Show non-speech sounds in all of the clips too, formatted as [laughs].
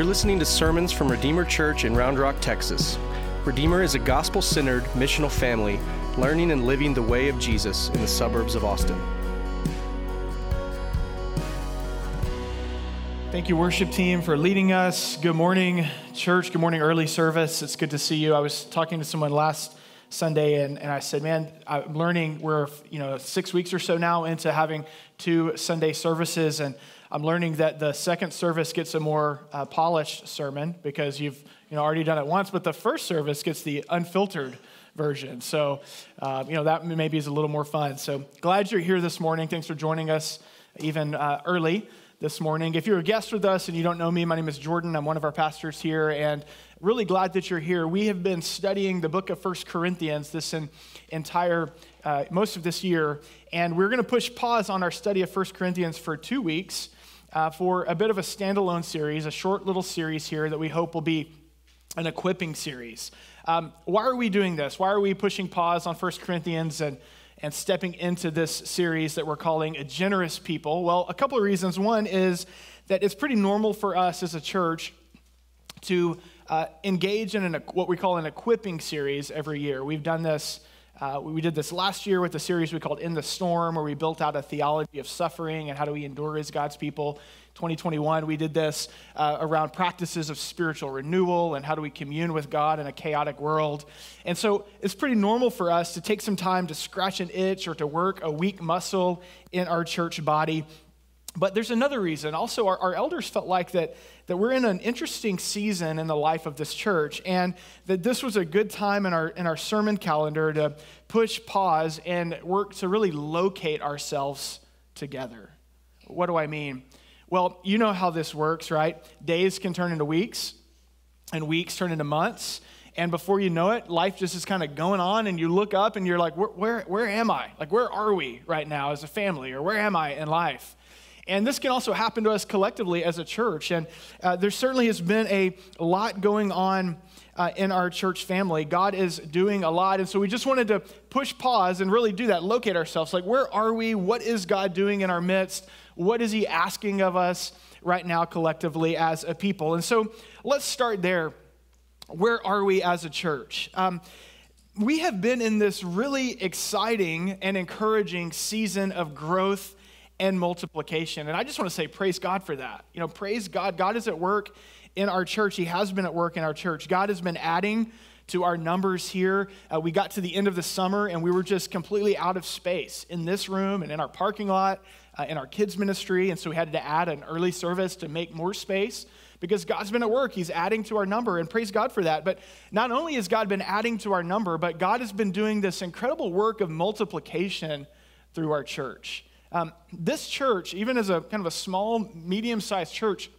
You're listening to sermons from Redeemer Church in Round Rock, Texas. Redeemer is a gospel centered, missional family learning and living the way of Jesus in the suburbs of Austin. Thank you, worship team, for leading us. Good morning, church. Good morning, early service. It's good to see you. I was talking to someone last Sunday, and, and I said, Man, I'm learning. We're you know six weeks or so now into having two Sunday services, and I'm learning that the second service gets a more uh, polished sermon because you've you know already done it once, but the first service gets the unfiltered version. So uh, you know that maybe is a little more fun. So glad you're here this morning. Thanks for joining us even uh, early this morning. If you're a guest with us and you don't know me, my name is Jordan. I'm one of our pastors here, and really glad that you're here. We have been studying the book of First Corinthians this in, entire, uh, most of this year, and we're going to push pause on our study of First Corinthians for two weeks uh, for a bit of a standalone series, a short little series here that we hope will be an equipping series. Um, why are we doing this? Why are we pushing pause on First Corinthians and and stepping into this series that we're calling A Generous People? Well, a couple of reasons. One is that it's pretty normal for us as a church to uh, engage in an, what we call an equipping series every year. We've done this. Uh, we did this last year with a series we called In the Storm, where we built out a theology of suffering and how do we endure as God's people. 2021, we did this uh, around practices of spiritual renewal and how do we commune with God in a chaotic world. And so it's pretty normal for us to take some time to scratch an itch or to work a weak muscle in our church body. But there's another reason. Also, our, our elders felt like that, that we're in an interesting season in the life of this church, and that this was a good time in our, in our sermon calendar to push pause and work to really locate ourselves together. What do I mean? Well, you know how this works, right? Days can turn into weeks, and weeks turn into months. And before you know it, life just is kind of going on, and you look up and you're like, where, where, where am I? Like, where are we right now as a family, or where am I in life? And this can also happen to us collectively as a church. And uh, there certainly has been a lot going on uh, in our church family. God is doing a lot. And so we just wanted to push pause and really do that, locate ourselves. Like, where are we? What is God doing in our midst? What is He asking of us right now, collectively, as a people? And so let's start there. Where are we as a church? Um, we have been in this really exciting and encouraging season of growth and multiplication. And I just want to say, praise God for that. You know, praise God. God is at work in our church. He has been at work in our church. God has been adding to our numbers here. Uh, we got to the end of the summer and we were just completely out of space in this room and in our parking lot, uh, in our kids' ministry. And so we had to add an early service to make more space because God's been at work. He's adding to our number, and praise God for that. But not only has God been adding to our number, but God has been doing this incredible work of multiplication through our church. Um, this church, even as a kind of a small, medium sized church,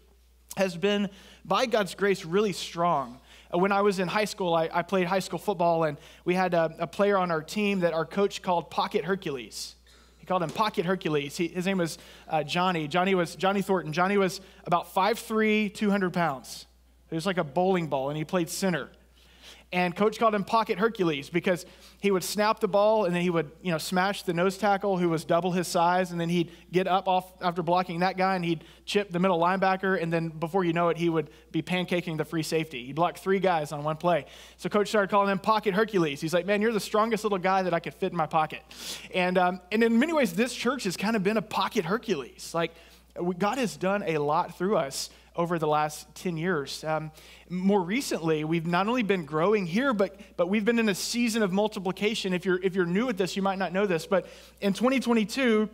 has been, by God's grace, really strong. Uh, when I was in high school, I, I played high school football, and we had a, a, player on our team that our coach called Pocket Hercules. He called him Pocket Hercules. He, his name was uh, Johnny. Johnny was Johnny Thornton. Johnny was about 5'3", 200 pounds. He was like a bowling ball, and he played center. And coach called him Pocket Hercules because he would snap the ball and then he would, you know, smash the nose tackle who was double his size. And then he'd get up off after blocking that guy and he'd chip the middle linebacker. And then before you know it, he would be pancaking the free safety. He blocked three guys on one play. So coach started calling him Pocket Hercules. He's like, man, you're the strongest little guy that I could fit in my pocket. And, um, and in many ways, this church has kind of been a Pocket Hercules. Like, God has done a lot through us over the last 10 years. Um, more recently, we've not only been growing here, but, but we've been in a season of multiplication. If you're, if you're new at this, you might not know this, but in 2022,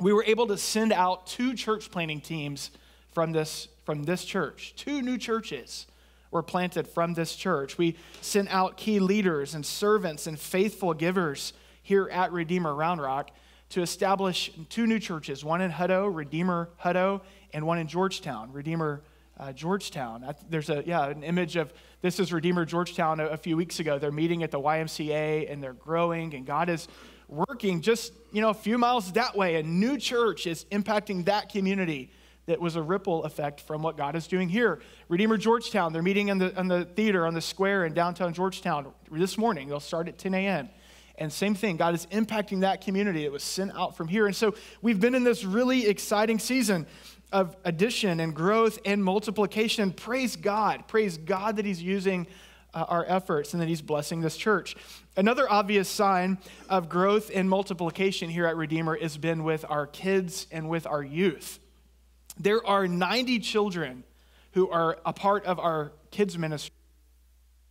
we were able to send out two church planting teams from this, from this church. Two new churches were planted from this church. We sent out key leaders and servants and faithful givers here at Redeemer Round Rock to establish two new churches, one in Hutto, Redeemer Hutto, and one in Georgetown, Redeemer uh, Georgetown. There's a yeah an image of this is Redeemer Georgetown a, a, few weeks ago. They're meeting at the YMCA and they're growing, and God is working just you know a few miles that way. A new church is impacting that community. That was a ripple effect from what God is doing here. Redeemer Georgetown, they're meeting in the, in the theater on the square in downtown Georgetown this morning. They'll start at 10 a.m. And same thing, God is impacting that community that was sent out from here. And so we've been in this really exciting season. of addition and growth and multiplication. Praise God. Praise God that He's using uh, our efforts and that He's blessing this church. Another obvious sign of growth and multiplication here at Redeemer has been with our kids and with our youth. There are 90 children who are a part of our kids' ministry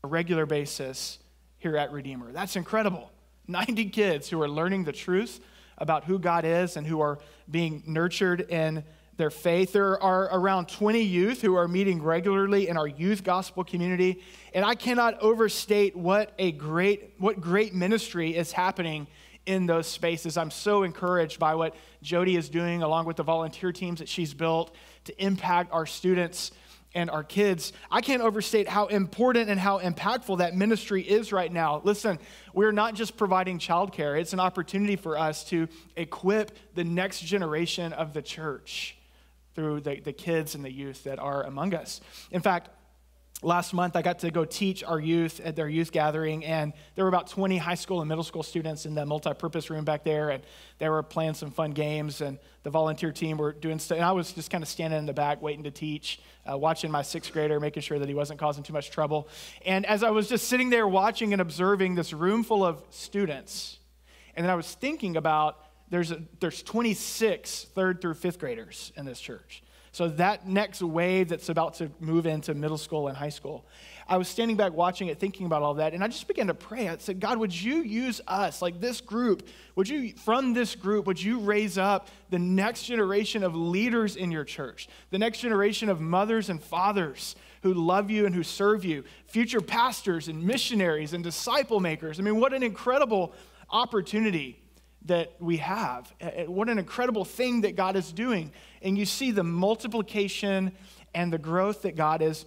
on a regular basis here at Redeemer. That's incredible. 90 kids who are learning the truth about who God is and who are being nurtured in their faith. There are around 20 youth who are meeting regularly in our youth gospel community, and I cannot overstate what a great what great ministry is happening in those spaces. I'm so encouraged by what Jody is doing along with the volunteer teams that she's built to impact our students and our kids. I can't overstate how important and how impactful that ministry is right now. Listen, we're not just providing childcare, it's an opportunity for us to equip the next generation of the church through the, the kids and the youth that are among us. In fact, last month I got to go teach our youth at their youth gathering, and there were about 20 high school and middle school students in the multi-purpose room back there, and they were playing some fun games, and the volunteer team were doing stuff. And I was just kind of standing in the back waiting to teach, uh, watching my sixth grader, making sure that he wasn't causing too much trouble. And as I was just sitting there watching and observing this room full of students, and then I was thinking about there's, a, there's 26 third through fifth graders in this church. So that next wave that's about to move into middle school and high school. I was standing back watching it, thinking about all that, and I just began to pray. I said, God, would you use us, like this group, would you, from this group, would you raise up the next generation of leaders in your church, the next generation of mothers and fathers who love you and who serve you, future pastors and missionaries and disciple makers? I mean, what an incredible opportunity that we have. What an incredible thing that God is doing. And you see the multiplication and the growth that God has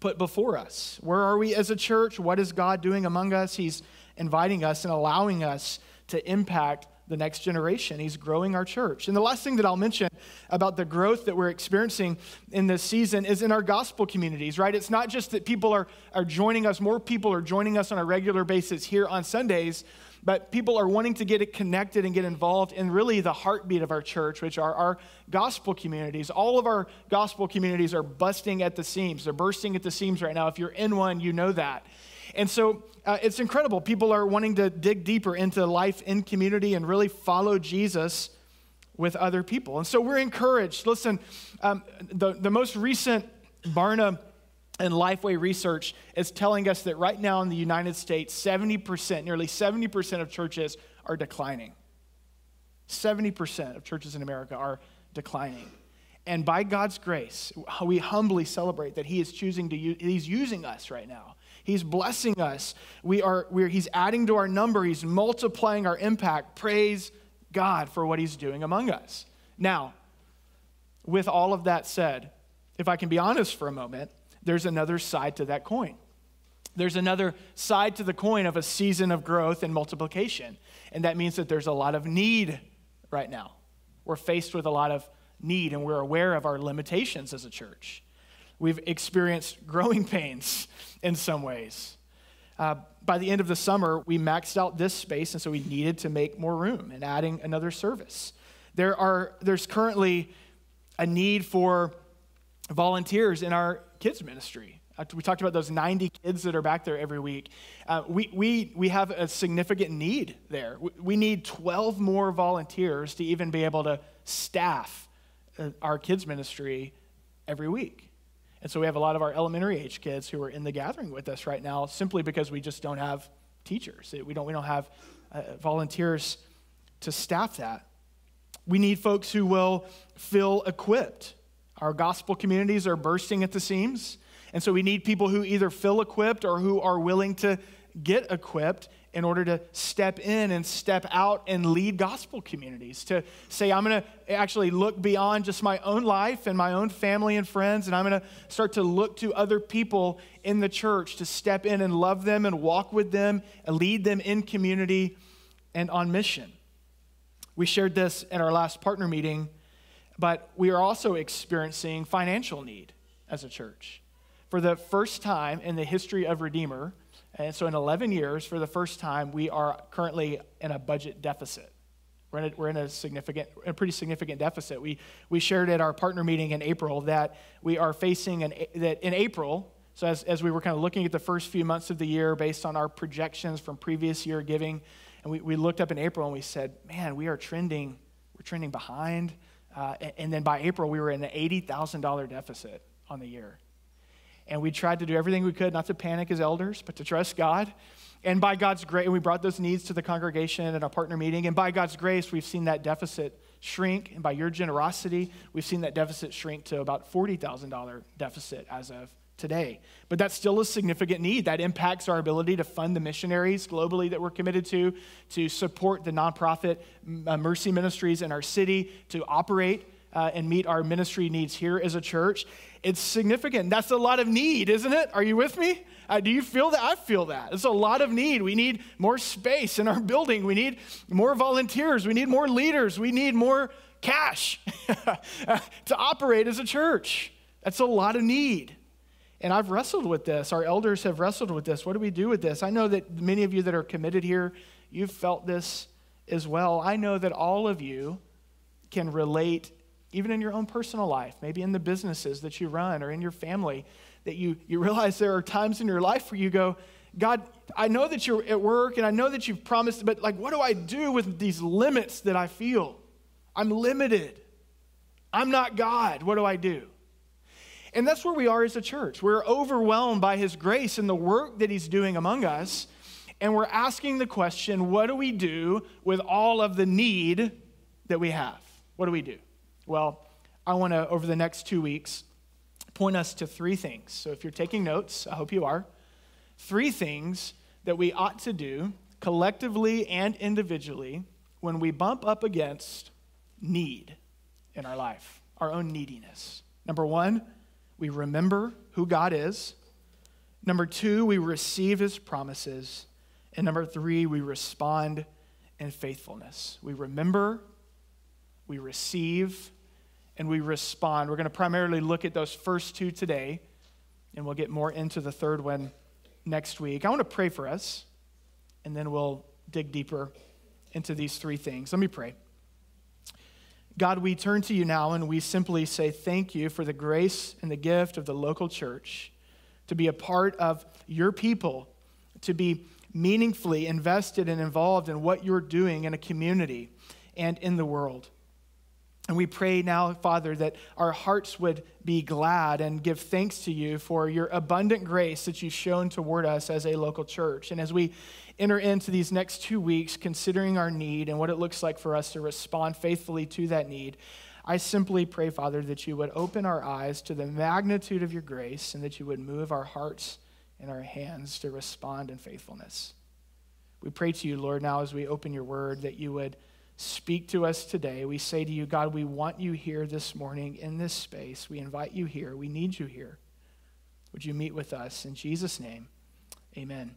put before us. Where are we as a church? What is God doing among us? He's inviting us and allowing us to impact the next generation. He's growing our church. And the last thing that I'll mention about the growth that we're experiencing in this season is in our gospel communities, right? It's not just that people are, are joining us, more people are joining us on a regular basis here on Sundays, but people are wanting to get connected and get involved in really the heartbeat of our church, which are our gospel communities. All of our gospel communities are busting at the seams. They're bursting at the seams right now. If you're in one, you know that. And so uh, it's incredible. People are wanting to dig deeper into life in community and really follow Jesus with other people. And so we're encouraged. Listen, um, the, the most recent Barna and Lifeway research is telling us that right now in the United States, 70%, nearly 70% of churches are declining. 70% of churches in America are declining. And by God's grace, we humbly celebrate that He is choosing to use, He's using us right now. He's blessing us. We are, we're, he's adding to our number. He's multiplying our impact. Praise God for what He's doing among us. Now, with all of that said, if I can be honest for a moment, there's another side to that coin. There's another side to the coin of a season of growth and multiplication. And that means that there's a lot of need right now. We're faced with a lot of need, and we're aware of our limitations as a church. We've experienced growing [laughs] pains in some ways. Uh, by the end of the summer, we maxed out this space, and so we needed to make more room and adding another service. There are, there's currently a need for volunteers in our kids ministry. Uh, we talked about those 90 kids that are back there every week. Uh, we, we, we have a significant need there. We, need 12 more volunteers to even be able to staff uh, our kids ministry every week. And so we have a lot of our elementary age kids who are in the gathering with us right now simply because we just don't have teachers. We don't, we don't have uh, volunteers to staff that. We need folks who will feel equipped our gospel communities are bursting at the seams. And so we need people who either feel equipped or who are willing to get equipped in order to step in and step out and lead gospel communities. To say, I'm going to actually look beyond just my own life and my own family and friends, and I'm going to start to look to other people in the church to step in and love them and walk with them and lead them in community and on mission. We shared this at our last partner meeting but we are also experiencing financial need as a church. For the first time in the history of Redeemer, and so in 11 years, for the first time, we are currently in a budget deficit We're in a, we're in a significant, a pretty significant deficit. We, we shared at our partner meeting in April that we are facing an, that in April, so as, as we were kind of looking at the first few months of the year based on our projections from previous year giving, and we, we looked up in April and we said, man, we are trending, we're trending behind. Uh, and, then by April, we were in an $80,000 deficit on the year. And we tried to do everything we could not to panic as elders, but to trust God. And by God's grace, we brought those needs to the congregation at our partner meeting. And by God's grace, we've seen that deficit shrink. And by your generosity, we've seen that deficit shrink to about $40,000 deficit as of today. But that's still a significant need. That impacts our ability to fund the missionaries globally that we're committed to, to support the nonprofit uh, mercy ministries in our city, to operate uh, and meet our ministry needs here as a church. It's significant. That's a lot of need, isn't it? Are you with me? Uh, do you feel that? I feel that. It's a lot of need. We need more space in our building. We need more volunteers. We need more leaders. We need more cash [laughs] to operate as a church. That's a lot of need. And I've wrestled with this. Our elders have wrestled with this. What do we do with this? I know that many of you that are committed here, you've felt this as well. I know that all of you can relate, even in your own personal life, maybe in the businesses that you run or in your family, that you, you realize there are times in your life where you go, God, I know that you're at work and I know that you've promised, but like, what do I do with these limits that I feel? I'm limited. I'm not God. What do I do? And that's where we are as a church. We're overwhelmed by His grace and the work that He's doing among us. And we're asking the question what do we do with all of the need that we have? What do we do? Well, I want to, over the next two weeks, point us to three things. So if you're taking notes, I hope you are. Three things that we ought to do collectively and individually when we bump up against need in our life, our own neediness. Number one, we remember who God is. Number two, we receive his promises. And number three, we respond in faithfulness. We remember, we receive, and we respond. We're going to primarily look at those first two today, and we'll get more into the third one next week. I want to pray for us, and then we'll dig deeper into these three things. Let me pray. God, we turn to you now and we simply say thank you for the grace and the gift of the local church to be a part of your people, to be meaningfully invested and involved in what you're doing in a community and in the world. And we pray now, Father, that our hearts would be glad and give thanks to you for your abundant grace that you've shown toward us as a local church. And as we enter into these next two weeks, considering our need and what it looks like for us to respond faithfully to that need, I simply pray, Father, that you would open our eyes to the magnitude of your grace and that you would move our hearts and our hands to respond in faithfulness. We pray to you, Lord, now as we open your word, that you would Speak to us today. We say to you, God, we want you here this morning in this space. We invite you here. We need you here. Would you meet with us? In Jesus' name, amen.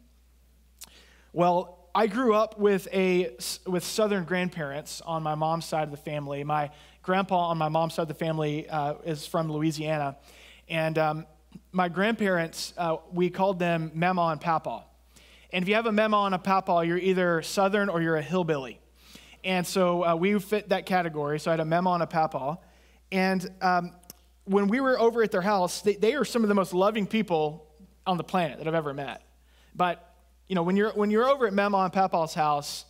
Well, I grew up with, a, with Southern grandparents on my mom's side of the family. My grandpa on my mom's side of the family uh, is from Louisiana. And um, my grandparents, uh, we called them Mama and Papa. And if you have a Mama and a Papa, you're either Southern or you're a hillbilly. And so uh, we fit that category. So I had a mama and a papa. And um, when we were over at their house, they, they, are some of the most loving people on the planet that I've ever met. But, you know, when you're, when you're over at Mama and Papa's house,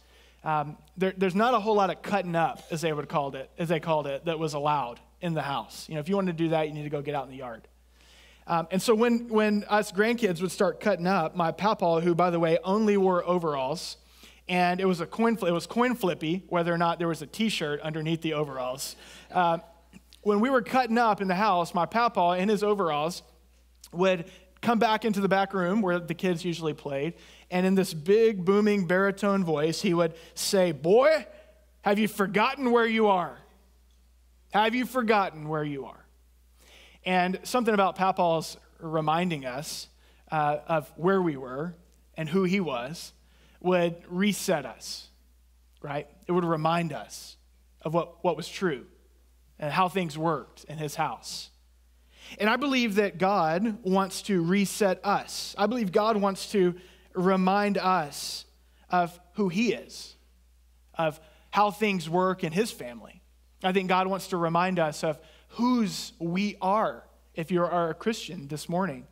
um, there, there's not a whole lot of cutting up, as they would called it, as they called it, that was allowed in the house. You know, if you wanted to do that, you need to go get out in the yard. Um, and so when, when us grandkids would start cutting up, my papa, who, by the way, only wore overalls, and it was a coin it was coin flippy whether or not there was a t-shirt underneath the overalls uh, when we were cutting up in the house my papa in his overalls would come back into the back room where the kids usually played and in this big booming baritone voice he would say boy have you forgotten where you are have you forgotten where you are and something about papa's reminding us uh, of where we were and who he was would reset us, right? It would remind us of what, what was true and how things worked in his house. And I believe that God wants to reset us. I believe God wants to remind us of who he is, of how things work in his family. I think God wants to remind us of whose we are if you are a Christian this morning.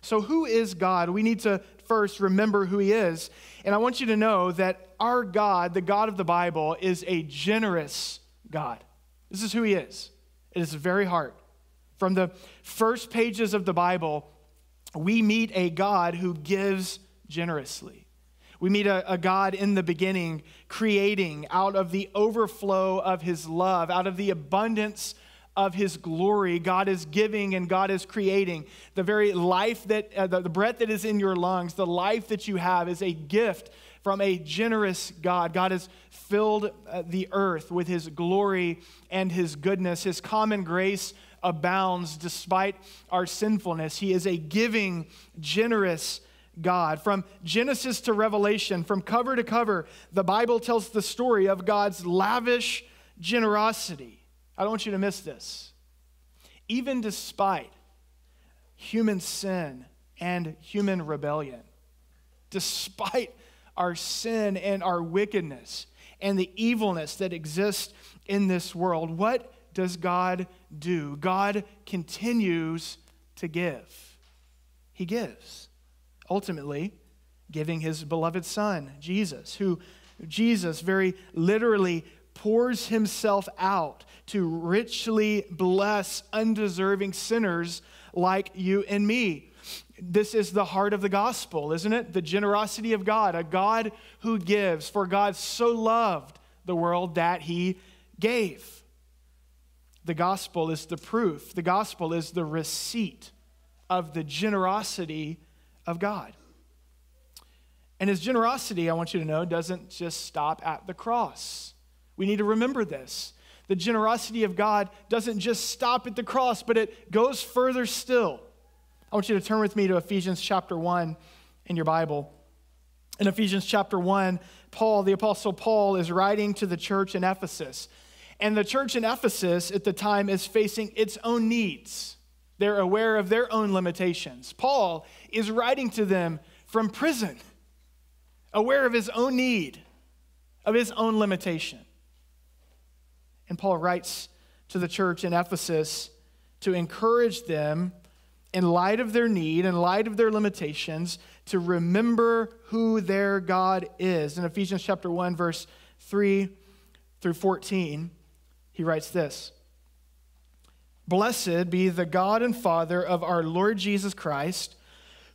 So, who is God? We need to first remember who he is. And I want you to know that our God, the God of the Bible, is a generous God. This is who he is. It is very hard. From the first pages of the Bible, we meet a God who gives generously. We meet a, a, God in the beginning creating out of the overflow of his love, out of the abundance of his glory. God is giving and God is creating. The very life that, uh, the, the breath that is in your lungs, the life that you have is a gift from a generous God. God has filled uh, the earth with his glory and his goodness. His common grace abounds despite our sinfulness. He is a giving, generous God. From Genesis to Revelation, from cover to cover, the Bible tells the story of God's lavish generosity. I don't want you to miss this. Even despite human sin and human rebellion, despite our sin and our wickedness and the evilness that exists in this world, what does God do? God continues to give. He gives. Ultimately, giving his beloved son, Jesus, who Jesus very literally pours himself out to richly bless undeserving sinners like you and me. This is the heart of the gospel, isn't it? The generosity of God, a God who gives, for God so loved the world that he gave. The gospel is the proof, the gospel is the receipt of the generosity of God. And his generosity, I want you to know, doesn't just stop at the cross. We need to remember this. The generosity of God doesn't just stop at the cross, but it goes further still. I want you to turn with me to Ephesians chapter 1 in your Bible. In Ephesians chapter 1, Paul, the Apostle Paul, is writing to the church in Ephesus. And the church in Ephesus at the time is facing its own needs. They're aware of their own limitations. Paul is writing to them from prison, aware of his own need, of his own limitation. And Paul writes to the church in Ephesus to encourage them, in light of their need, in light of their limitations, to remember who their God is. In Ephesians chapter 1, verse 3 through 14, he writes this Blessed be the God and Father of our Lord Jesus Christ,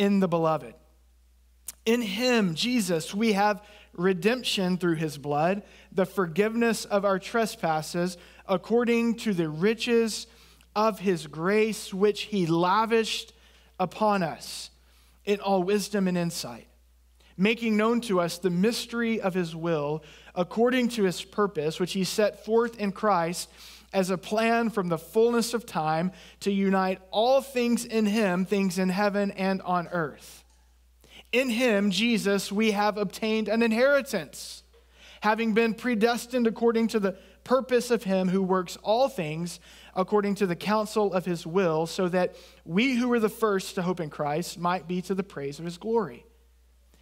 in the beloved. In him, Jesus, we have redemption through his blood, the forgiveness of our trespasses, according to the riches of his grace, which he lavished upon us in all wisdom and insight making known to us the mystery of his will, according to his purpose, which he set forth in Christ as a plan from the fullness of time to unite all things in him, things in heaven and on earth. In him, Jesus, we have obtained an inheritance, having been predestined according to the purpose of him who works all things according to the counsel of his will, so that we who were the first to hope in Christ might be to the praise of his glory.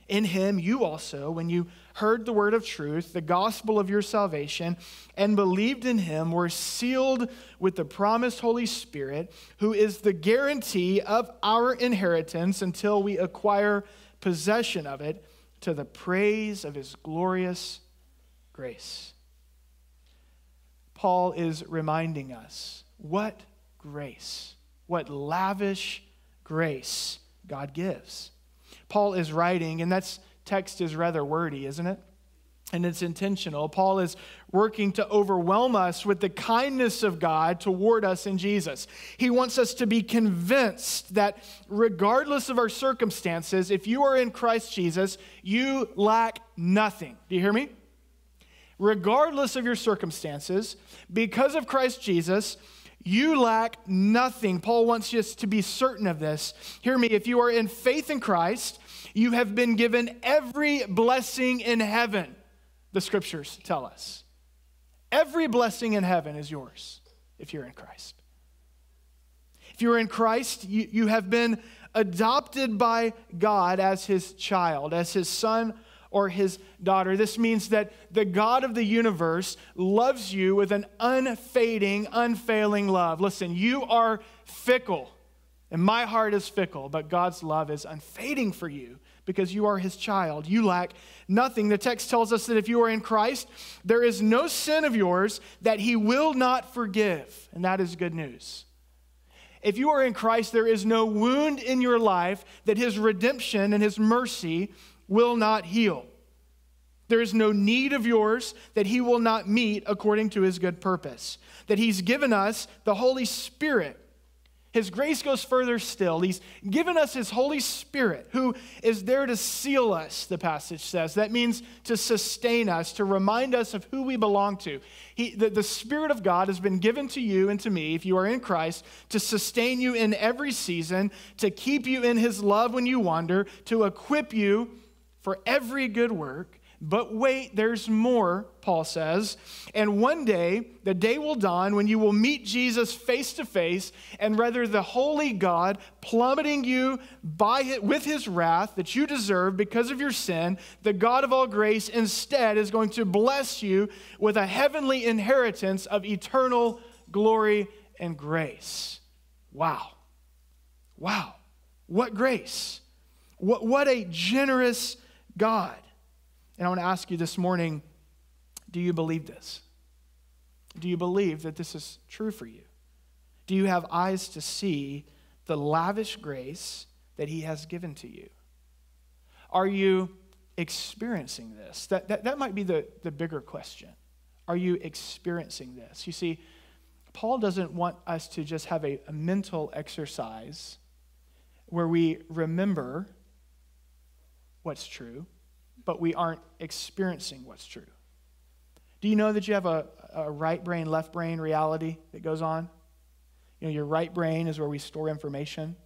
In him, you also, when you heard the word of truth, the gospel of your salvation, and believed in him, were sealed with the promised Holy Spirit, who is the guarantee of our inheritance until we acquire possession of it to the praise of his glorious grace. Paul is reminding us what grace, what lavish grace God gives. Paul is writing, and that text is rather wordy, isn't it? And it's intentional. Paul is working to overwhelm us with the kindness of God toward us in Jesus. He wants us to be convinced that regardless of our circumstances, if you are in Christ Jesus, you lack nothing. Do you hear me? regardless of your circumstances, because of Christ Jesus, you lack nothing. Paul wants us to be certain of this. Hear me, if you are in faith in Christ, you have been given every blessing in heaven, the scriptures tell us. Every blessing in heaven is yours if you're in Christ. If you're in Christ, you, you have been adopted by God as his child, as his son or his daughter. This means that the God of the universe loves you with an unfading, unfailing love. Listen, you are fickle, and my heart is fickle, but God's love is unfading for you because you are his child. You lack nothing. The text tells us that if you are in Christ, there is no sin of yours that he will not forgive, and that is good news. If you are in Christ, there is no wound in your life that his redemption and his mercy will not heal. There is no need of yours that he will not meet according to his good purpose. That he's given us the Holy Spirit his grace goes further still. He's given us His Holy Spirit, who is there to seal us, the passage says. That means to sustain us, to remind us of who we belong to. He, the, the Spirit of God has been given to you and to me, if you are in Christ, to sustain you in every season, to keep you in His love when you wander, to equip you for every good work. But wait, there's more, Paul says. And one day, the day will dawn when you will meet Jesus face to face, and rather the holy God plummeting you by with his wrath that you deserve because of your sin, the God of all grace instead is going to bless you with a heavenly inheritance of eternal glory and grace. Wow. Wow. What grace. What, what a generous God. And I want to ask you this morning do you believe this? Do you believe that this is true for you? Do you have eyes to see the lavish grace that He has given to you? Are you experiencing this? That, that, that might be the, the bigger question. Are you experiencing this? You see, Paul doesn't want us to just have a, a mental exercise where we remember what's true but we aren't experiencing what's true. Do you know that you have a, a right brain, left brain reality that goes on? You know, your right brain is where we store information.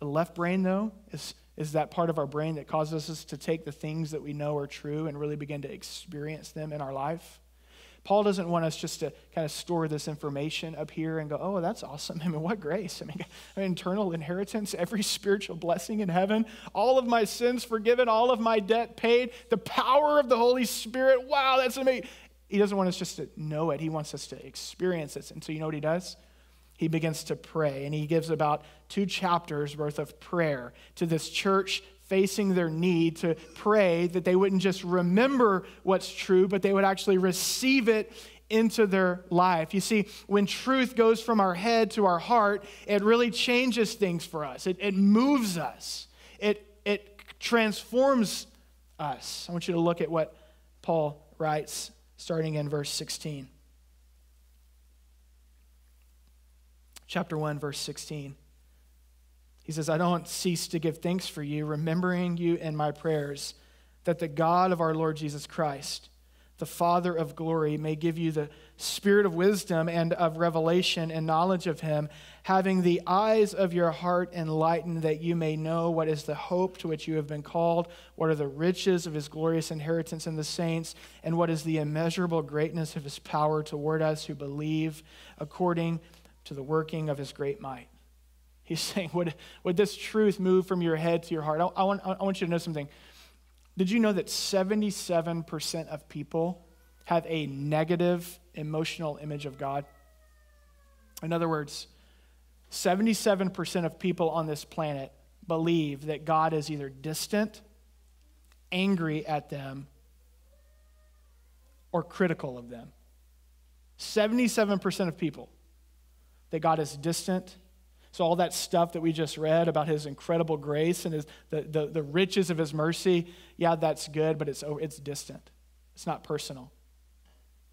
The left brain, though, is, is that part of our brain that causes us to take the things that we know are true and really begin to experience them in our life. Paul doesn't want us just to kind of store this information up here and go, oh, that's awesome. [laughs] I mean, what grace. I mean, [laughs] internal inheritance, every spiritual blessing in heaven, all of my sins forgiven, all of my debt paid, the power of the Holy Spirit. Wow, that's amazing. He doesn't want us just to know it, he wants us to experience it. And so, you know what he does? He begins to pray, and he gives about two chapters worth of prayer to this church facing their need to pray that they wouldn't just remember what's true, but they would actually receive it into their life. You see, when truth goes from our head to our heart, it really changes things for us. It, it moves us, it, it transforms us. I want you to look at what Paul writes starting in verse 16. Chapter 1, verse 16. He says, I don't cease to give thanks for you, remembering you in my prayers, that the God of our Lord Jesus Christ, the Father of glory, may give you the spirit of wisdom and of revelation and knowledge of him, having the eyes of your heart enlightened, that you may know what is the hope to which you have been called, what are the riches of his glorious inheritance in the saints, and what is the immeasurable greatness of his power toward us who believe, according to the working of his great might. He's [laughs] saying, would, would this truth move from your head to your heart? I, I, want, I want you to know something. Did you know that 77% of people have a negative emotional image of God? In other words, 77% of people on this planet believe that God is either distant, angry at them, or critical of them. 77% of people that God is distant, so, all that stuff that we just read about his incredible grace and his, the, the, the riches of his mercy, yeah, that's good, but it's, oh, it's distant. It's not personal.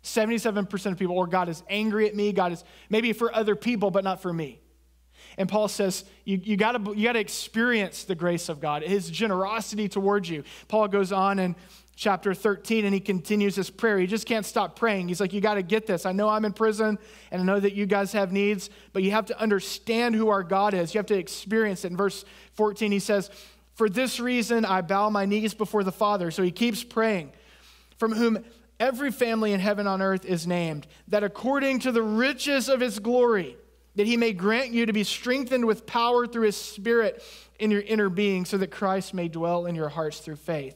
77% of people, or God is angry at me, God is maybe for other people, but not for me. And Paul says, you, you got you to experience the grace of God, his generosity towards you. Paul goes on and chapter 13 and he continues his prayer. He just can't stop praying. He's like, You got to get this. I know I'm in prison and I know that you guys have needs, but you have to understand who our God is. You have to experience it. In verse 14, he says, For this reason I bow my knees before the Father. So he keeps praying, from whom every family in heaven on earth is named, that according to the riches of his glory, that he may grant you to be strengthened with power through his spirit in your inner being, so that Christ may dwell in your hearts through faith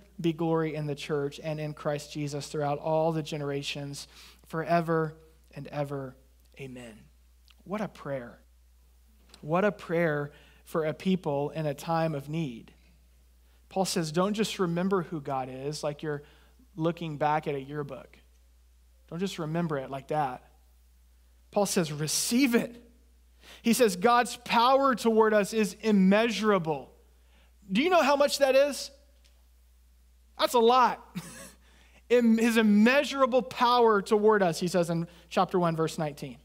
be glory in the church and in Christ Jesus throughout all the generations, forever and ever. Amen. What a prayer. What a prayer for a people in a time of need. Paul says, don't just remember who God is like you're looking back at a yearbook. Don't just remember it like that. Paul says, receive it. He says, God's power toward us is immeasurable. Do you know how much that is? That's a lot. [laughs] His immeasurable power toward us, he says in chapter 1, verse 19.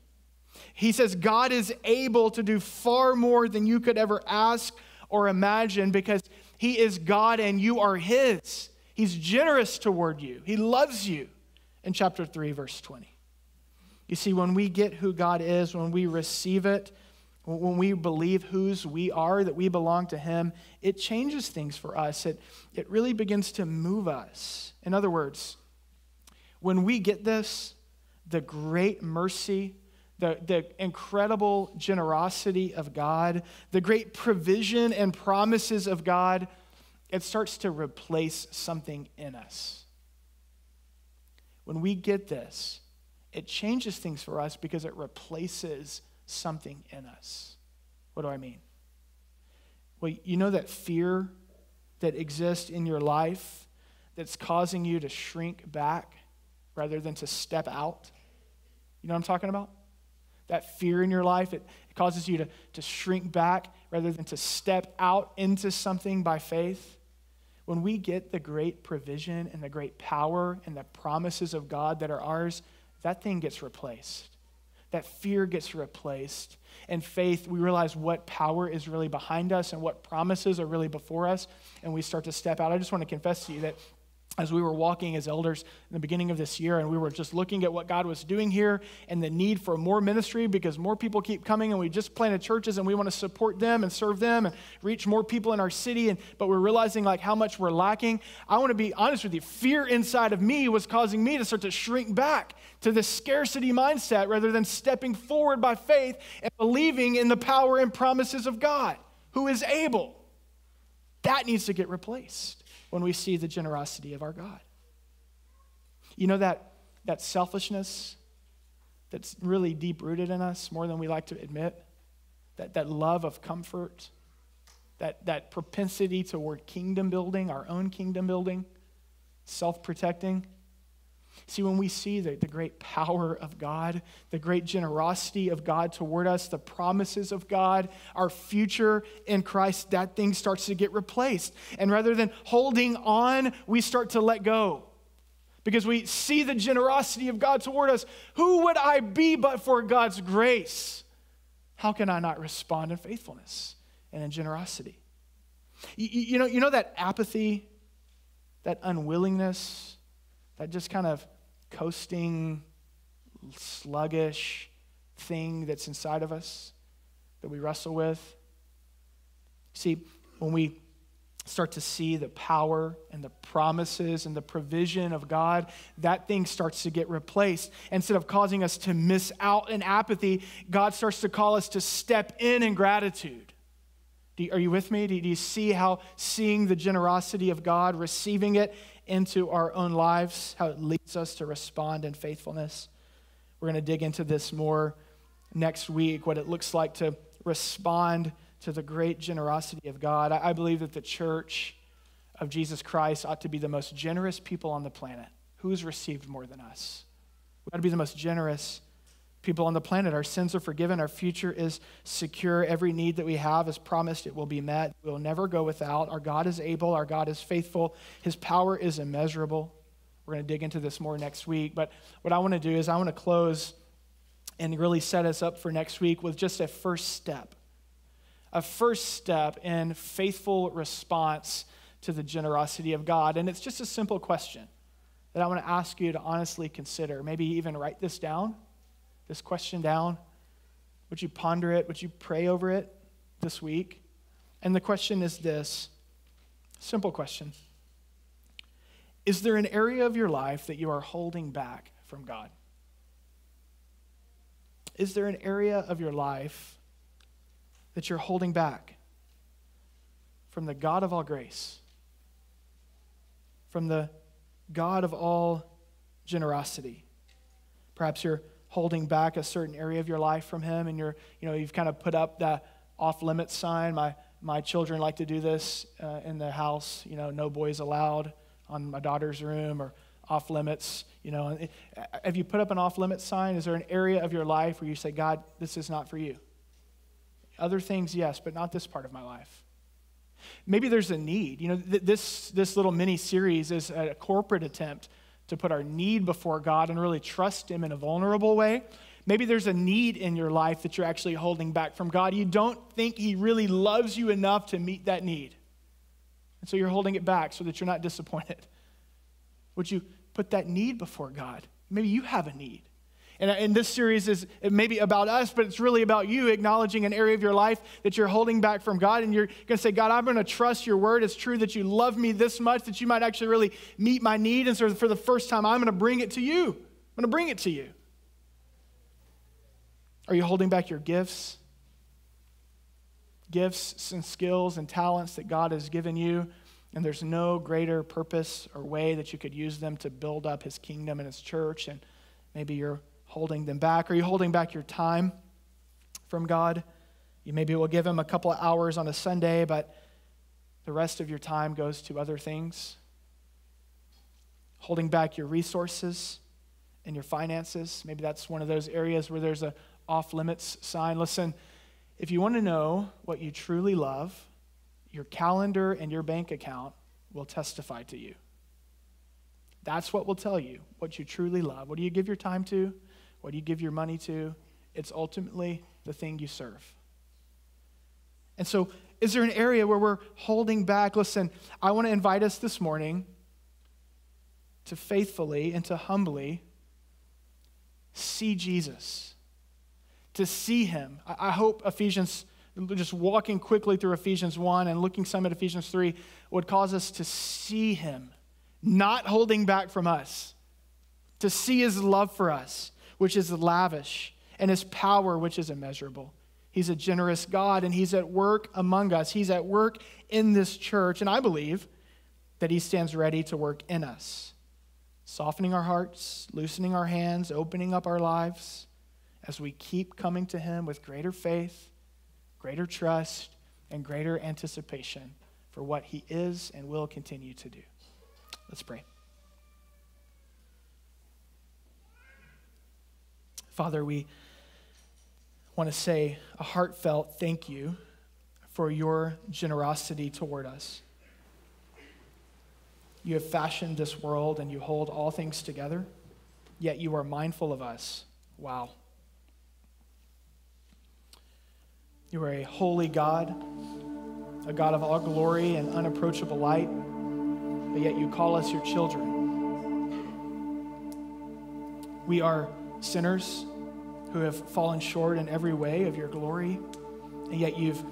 He says, God is able to do far more than you could ever ask or imagine because He is God and you are His. He's generous toward you, He loves you in chapter 3, verse 20. You see, when we get who God is, when we receive it, when we believe whose we are, that we belong to Him, it changes things for us. It, it really begins to move us. In other words, when we get this, the great mercy, the, the incredible generosity of God, the great provision and promises of God, it starts to replace something in us. When we get this, it changes things for us because it replaces something in us. What do I mean? Well, you know that fear that exists in your life that's causing you to shrink back rather than to step out? You know what I'm talking about? That fear in your life, it, it causes you to, to shrink back rather than to step out into something by faith. When we get the great provision and the great power and the promises of God that are ours, that thing gets replaced that fear gets replaced. And faith, we realize what power is really behind us and what promises are really before us, and we start to step out. I just want to confess to you that as we were walking as elders in the beginning of this year and we were just looking at what God was doing here and the need for more ministry because more people keep coming and we just planted churches and we want to support them and serve them and reach more people in our city and but we're realizing like how much we're lacking. I want to be honest with you. Fear inside of me was causing me to start to shrink back to the scarcity mindset rather than stepping forward by faith and believing in the power and promises of God who is able. That needs to get replaced when we see the generosity of our God. You know that, that selfishness that's really deep rooted in us more than we like to admit? That, that love of comfort, that, that propensity toward kingdom building, our own kingdom building, self protecting. See, when we see the, the great power of God, the great generosity of God toward us, the promises of God, our future in Christ, that thing starts to get replaced. And rather than holding on, we start to let go because we see the generosity of God toward us. Who would I be but for God's grace? How can I not respond in faithfulness and in generosity? You, you know, you know that apathy, that unwillingness, that just kind of coasting, sluggish thing that's inside of us that we wrestle with. See, when we start to see the power and the promises and the provision of God, that thing starts to get replaced. Instead of causing us to miss out in apathy, God starts to call us to step in in gratitude. You, are you with me? Do, do you see how seeing the generosity of God, receiving it, into our own lives, how it leads us to respond in faithfulness. We're going to dig into this more next week, what it looks like to respond to the great generosity of God. I believe that the church of Jesus Christ ought to be the most generous people on the planet. Who's received more than us? We ought to be the most generous people on the planet. Our sins are forgiven. Our future is secure. Every need that we have is promised. It will be met. We'll never go without. Our God is able. Our God is faithful. His power is immeasurable. We're going to dig into this more next week. But what I want to do is I want to close and really set us up for next week with just a first step. A first step in faithful response to the generosity of God. And it's just a simple question that I want to ask you to honestly consider. Maybe even write this down, this question down. Would you ponder it? Would you pray over it this week? And the question is this simple question Is there an area of your life that you are holding back from God? Is there an area of your life that you're holding back from the God of all grace? From the God of all generosity. Perhaps you're holding back a certain area of your life from him and you're, you know, you've kind of put up that off limits sign. My, my children like to do this uh, in the house, you know, no boys allowed on my daughter's room or off limits, you know. Have you put up an off limits sign? Is there an area of your life where you say, God, this is not for you? Other things, yes, but not this part of my life. Maybe there's a need. You know, th- this, this little mini series is a corporate attempt to put our need before God and really trust Him in a vulnerable way. Maybe there's a need in your life that you're actually holding back from God. You don't think He really loves you enough to meet that need. And so you're holding it back so that you're not disappointed. Would you put that need before God? Maybe you have a need. And, this series is maybe about us, but it's really about you acknowledging an area of your life that you're holding back from God. And you're going to say, God, I'm going to trust your word. It's true that you love me this much that you might actually really meet my need. And so for the first time, I'm going to bring it to you. I'm going to bring it to you. Are you holding back your gifts? Gifts and skills and talents that God has given you. And there's no greater purpose or way that you could use them to build up his kingdom and his church. And maybe you're holding them back? Are you holding back your time from God? You maybe will give Him a couple of hours on a Sunday, but the rest of your time goes to other things. Holding back your resources and your finances. Maybe that's one of those areas where there's a off limits sign. Listen, if you want to know what you truly love, your calendar and your bank account will testify to you. That's what will tell you what you truly love. What do you give your time to? What do you give your money to? It's ultimately the thing you serve. And so, is there an area where we're holding back? Listen, I want to invite us this morning to faithfully and to humbly see Jesus, to see him. I hope Ephesians, just walking quickly through Ephesians 1 and looking some at Ephesians 3, would cause us to see him, not holding back from us, to see his love for us, which is lavish, and his power, which is immeasurable. He's a generous God, and he's at work among us. He's at work in this church, and I believe that he stands ready to work in us, softening our hearts, loosening our hands, opening up our lives as we keep coming to him with greater faith, greater trust, and greater anticipation for what he is and will continue to do. Let's pray. Father, we want to say a heartfelt thank you for your generosity toward us. You have fashioned this world and you hold all things together, yet you are mindful of us. Wow. You are a holy God, a God of all glory and unapproachable light, but yet you call us your children. We are sinners who have fallen short in every way of your glory, and yet you've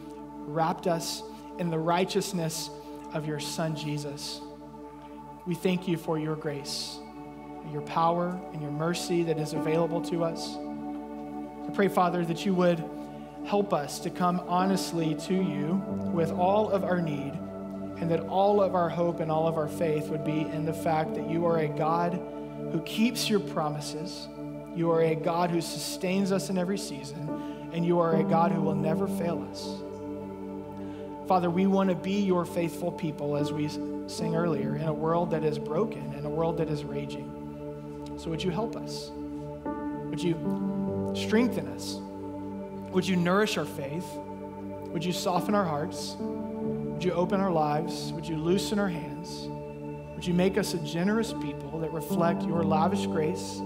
wrapped us in the righteousness of your Son, Jesus. We thank you for your grace, your power, and your mercy that is available to us. I pray, Father, that you would help us to come honestly to you with all of our need, and that all of our hope and all of our faith would be in the fact that you are a God who keeps your promises you are a God who sustains us in every season, and you are a God who will never fail us. Father, we want to be your faithful people, as we sang earlier, in a world that is broken, in a world that is raging. So would you help us? Would you strengthen us? Would you nourish our faith? Would you soften our hearts? Would you open our lives? Would you loosen our hands? Would you make us a generous people that reflect your lavish grace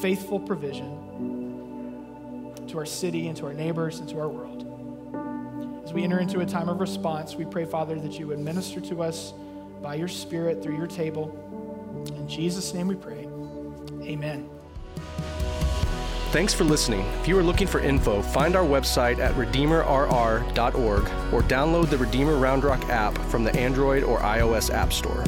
faithful provision to our city and to our neighbors and to our world? As we enter into a time of response, we pray, Father, that you would minister to us by your Spirit through your table. In Jesus' name we pray. Amen. Thanks for listening. If you are looking for info, find our website at redeemerrr.org or download the Redeemer Round Rock app from the Android or iOS App Store.